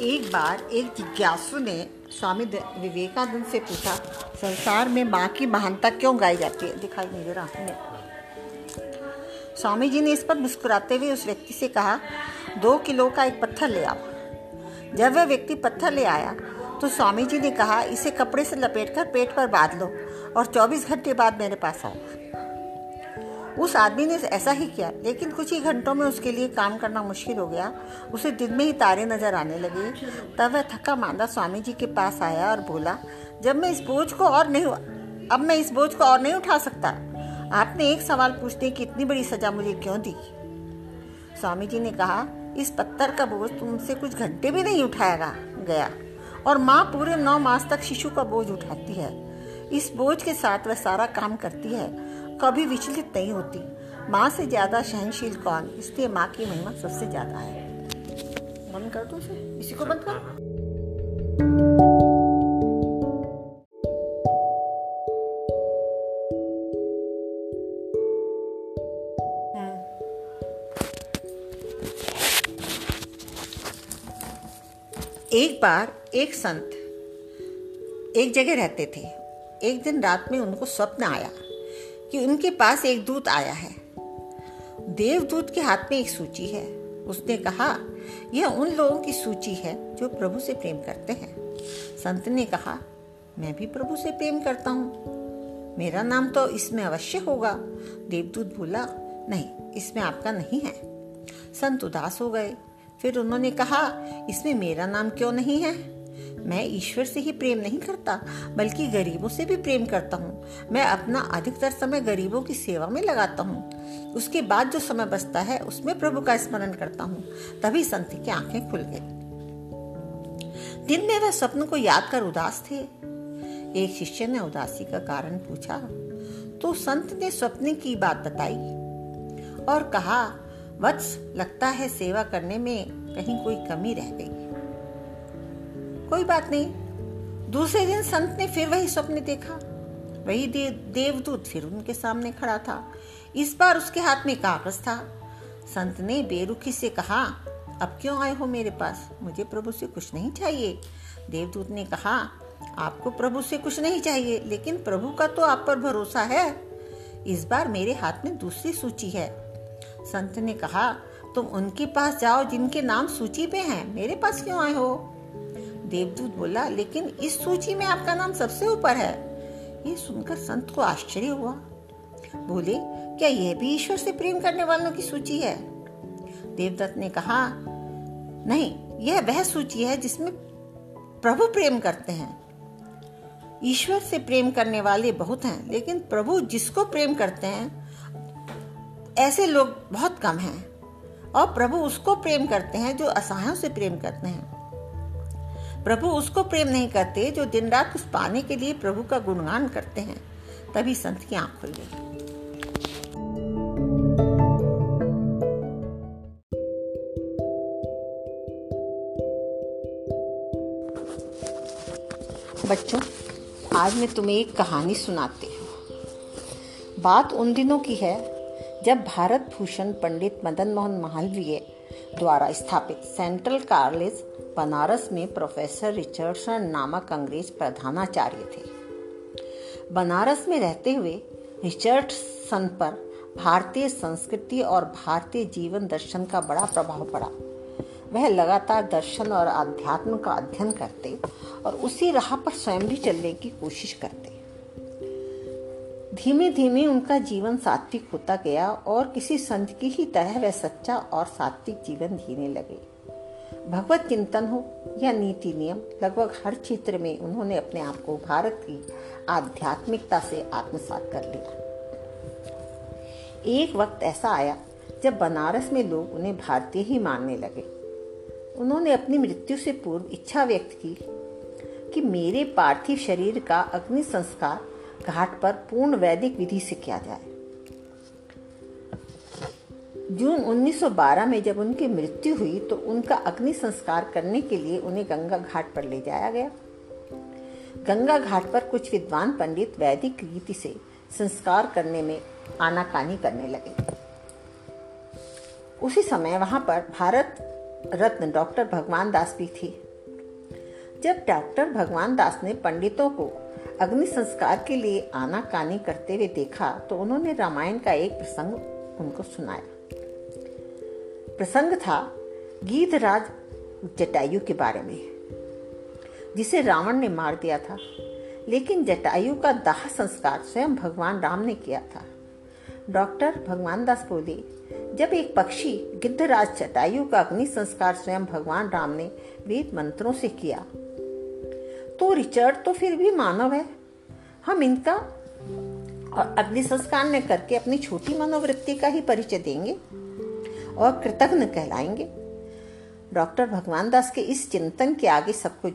एक बार एक जिज्ञासु ने स्वामी विवेकानंद से पूछा, संसार में माँ की महानता क्यों गाई जाती है? दिखाई नहीं दे रहा है स्वामी जी ने इस पर मुस्कुराते हुए उस व्यक्ति से कहा, दो किलो का एक पत्थर ले आओ। जब वह व्यक्ति पत्थर ले आया तो स्वामी जी ने कहा, इसे कपड़े से लपेटकर पेट पर बाँध लो और 24 घंटे बाद मेरे पास आओ। उस आदमी ने ऐसा ही किया, लेकिन कुछ ही घंटों में उसके लिए काम करना मुश्किल हो गया। उसे दिन में ही तारे नज़र आने लगे। तब वह थका मांदा स्वामी जी के पास आया और बोला, जब मैं इस बोझ को और नहीं अब मैं इस बोझ को और नहीं उठा सकता। आपने एक सवाल पूछने की इतनी बड़ी सजा मुझे क्यों दी? स्वामी जी ने कहा, इस पत्थर का बोझ तुमसे कुछ घंटे भी नहीं उठाया गया, और माँ पूरे नौ मास तक शिशु का बोझ उठाती है। इस बोझ के साथ वह सारा काम करती है। कभी विचलित नहीं होती। माँ से ज़्यादा सहनशील कौन? इसलिए माँ की महिमा सबसे ज़्यादा है। बंद कर दो इसी को बंद कर। एक बार एक संत एक जगह रहते थे। एक दिन रात में उनको स्वप्न आया। कि उनके पास एक दूत आया है। देवदूत के हाथ में एक सूची है। उसने कहा, यह उन लोगों की सूची है जो प्रभु से प्रेम करते हैं। संत ने कहा, मैं भी प्रभु से प्रेम करता हूँ। मेरा नाम तो इसमें अवश्य होगा। देवदूत बोला, नहीं, इसमें आपका नहीं है। संत उदास हो गए। फिर उन्होंने कहा, इसमें मेरा नाम क्यों नहीं है? मैं ईश्वर से ही प्रेम नहीं करता, बल्कि गरीबों से भी प्रेम करता हूँ। मैं अपना अधिकतर समय गरीबों की सेवा में लगाता हूँ। उसके बाद जो समय बचता है, उसमें प्रभु का स्मरण करता हूँ। तभी संत की आँखें खुल गई। दिन में वह स्वप्न को याद कर उदास थे। एक शिष्य ने उदासी का कारण पूछा तो संत ने स्वप्न की बात बताई? और कहा, वत्स, लगता है सेवा करने में कहीं कोई कमी रह गई। कोई बात नहीं। दूसरे दिन संत ने फिर वही स्वप्न देखा। वही दे, देवदूत फिर उनके सामने खड़ा था। इस बार उसके हाथ में कागज़ था। संत ने बेरुखी से कहा अब क्यों आए हो मेरे पास? मुझे प्रभु से कुछ नहीं चाहिए। देवदूत ने कहा आपको प्रभु से कुछ नहीं चाहिए लेकिन प्रभु का तो आप पर भरोसा है। इस बार मेरे हाथ में दूसरी सूची है। संत ने कहा तुम उनके पास जाओ जिनके नाम सूची पे हैं। मेरे पास क्यों आए हो? देवदूत बोला, लेकिन इस सूची में आपका नाम सबसे ऊपर है। ये सुनकर संत को आश्चर्य हुआ। बोले, क्या यह भी ईश्वर से प्रेम करने वालों की सूची है? देवदत्त ने कहा, नहीं, यह वह सूची है जिसमें प्रभु प्रेम करते हैं। ईश्वर से प्रेम करने वाले बहुत हैं, लेकिन प्रभु जिसको प्रेम करते हैं, ऐसे लोग बहुत कम हैं। और प्रभु उसको प्रेम करते हैं जो असहायों से प्रेम करते हैं। प्रभु उसको प्रेम नहीं करते जो दिन रात उस पाने के लिए प्रभु का गुणगान करते हैं। तभी संत की आँख खुल गई। बच्चों, आज मैं तुम्हें एक कहानी सुनाती हूँ। बात उन दिनों की है जब भारत भूषण पंडित मदन मोहन मालवीय द्वारा स्थापित सेंट्रल कॉलेज बनारस में प्रोफेसर रिचर्डसन नामक अंग्रेज़ प्रधानाचार्य थे। बनारस में रहते हुए रिचर्डसन पर भारतीय संस्कृति और भारतीय जीवन दर्शन का बड़ा प्रभाव पड़ा। वह लगातार दर्शन और अध्यात्म का अध्ययन करते और उसी राह पर स्वयं भी चलने की कोशिश करते। धीमे धीमे उनका जीवन सात्विक होता गया और किसी संत की ही तरह वह सच्चा और सात्विक जीवन जीने लगे। भगवत चिंतन हो या नीति नियम, लगभग हर क्षेत्र में उन्होंने अपने आप को भारत की आध्यात्मिकता से आत्मसात कर लिया। एक वक्त ऐसा आया जब बनारस में लोग उन्हें भारतीय ही मानने लगे। उन्होंने अपनी मृत्यु से पूर्व इच्छा व्यक्त की कि मेरे पार्थिव शरीर का अग्नि संस्कार घाट पर पूर्ण वैदिक विधि से किया जाए। जून 1912 में जब उनकी मृत्यु हुई तो उनका अग्नि संस्कार करने के लिए उन्हें गंगा घाट पर ले जाया गया। गंगा घाट पर कुछ विद्वान पंडित वैदिक रीति से संस्कार करने में आनाकानी करने लगे। उसी समय वहाँ पर भारत रत्न डॉक्टर भगवान दास भी थे। जब डॉक्टर भगवान दास ने पंडितों को अग्नि संस्कार के लिए आना कानी करते हुए देखा तो उन्होंने रामायण का एक प्रसंग उनको सुनाया। प्रसंग था गीधराज जटायु के बारे में, जिसे रावण ने मार दिया था। लेकिन जटायु का दाह संस्कार स्वयं भगवान राम ने किया था। डॉक्टर भगवान दास बोले, जब एक पक्षी गिद्धराज जटायु का अग्नि संस्कार स्वयं भगवान राम ने वेद मंत्रों से किया तो रिचर्ड तो फिर भी मानव है। हम इनका अग्नि संस्कार न करके अपनी छोटी मनोवृत्ति का ही परिचय देंगे और कृतज्ञ कहलाएँगे। डॉक्टर भगवान दास के इस चिंतन के आगे सबको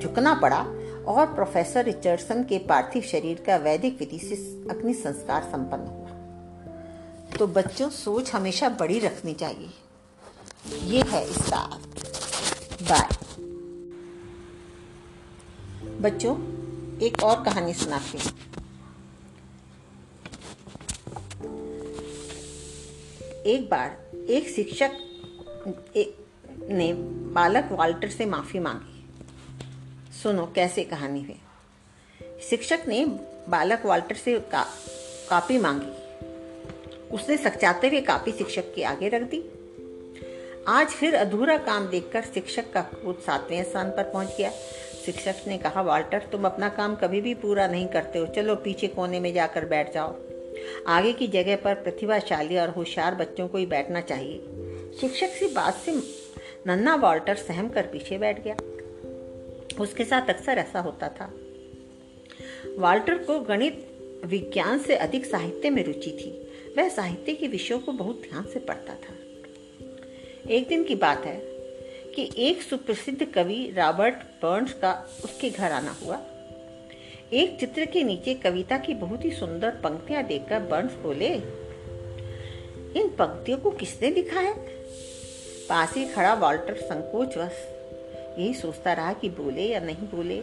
झुकना पड़ा और प्रोफेसर रिचर्डसन के पार्थिव शरीर का वैदिक विधि से अग्नि संस्कार संपन्न हुआ। तो बच्चों, सोच हमेशा बड़ी रखनी चाहिए। ये है इसका बाय बच्चों एक और कहानी सुनाती हूँ। एक बार एक शिक्षक ने बालक वाल्टर से माफ़ी मांगी। सुनो कैसे कहानी है। शिक्षक ने बालक वाल्टर से का, कापी मांगी। उसने सचाते हुए कापी शिक्षक के आगे रख दी। आज फिर अधूरा काम देखकर शिक्षक का क्रोध सातवें स्थान पर पहुँच गया। शिक्षक ने कहा, वाल्टर, तुम अपना काम कभी भी पूरा नहीं करते हो। चलो, पीछे कोने में जाकर बैठ जाओ। आगे की जगह पर प्रतिभाशाली और होशियार बच्चों को ही बैठना चाहिए शिक्षक की बात से नन्ना वाल्टर सहम कर पीछे बैठ गया। उसके साथ अक्सर ऐसा होता था। वाल्टर को गणित, विज्ञान से अधिक साहित्य में रुचि थी। वह साहित्य के विषयों को बहुत ध्यान से पढ़ता था। एक दिन की बात है। कि एक सुप्रसिद्ध कवि रॉबर्ट बर्न्स का उसके घर आना हुआ। एक चित्र के नीचे कविता की बहुत ही सुंदर पंक्तियाँ देखकर बर्न्स बोले, इन पंक्तियों को किसने लिखा है? पास ही खड़ा वॉल्टर संकोचवश यही सोचता रहा कि बोले या नहीं बोले।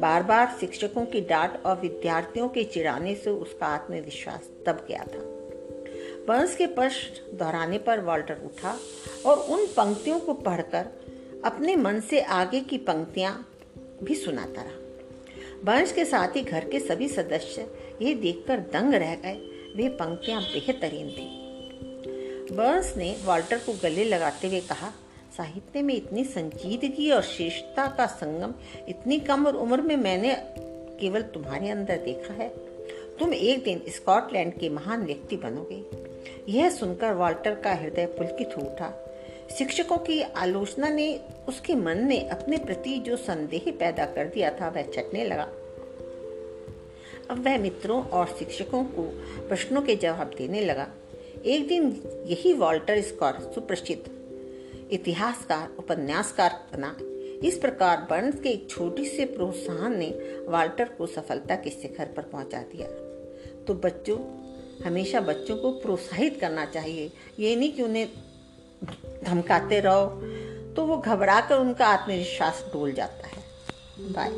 बार बार शिक्षकों की डांट और विद्यार्थियों के चिढ़ाने से उसका आत्मविश्वास दब गया था। बर्न्स के प्रश्न दोहराने पर वॉल्टर उठा और उन पंक्तियों को पढ़कर अपने मन से आगे की पंक्तियाँ भी सुनाता रहा। वंश के साथ ही घर के सभी सदस्य ये देखकर दंग रह गए। वे पंक्तियाँ बेहतरीन थी। बर्न्स ने वॉल्टर को गले लगाते हुए कहा, साहित्य में इतनी संजीदगी और श्रेष्ठता का संगम इतनी कम और उम्र में मैंने केवल तुम्हारे अंदर देखा है। तुम एक दिन स्कॉटलैंड के महान व्यक्ति बनोगे। यह सुनकर वॉल्टर का हृदय पुलकित हो उठा। शिक्षकों की आलोचना ने उसके मन में अपने प्रति जो संदेह पैदा कर दिया था, वह छटने लगा। अब वह मित्रों और शिक्षकों को प्रश्नों के जवाब देने लगा। एक दिन यही वॉल्टर स्कॉर सुप्रसिद्ध, इतिहासकार, उपन्यासकार बना। इस प्रकार बर्न्स के एक छोटी से प्रोत्साहन ने वाल्टर को सफलता के शिखर पर पहुँचा दिया। तो बच्चों, हमेशा बच्चों को प्रोत्साहित करना चाहिए। ये नहीं कि उन्हें धमकाते रहो तो वो घबरा कर उनका आत्मविश्वास डोल जाता है। बाय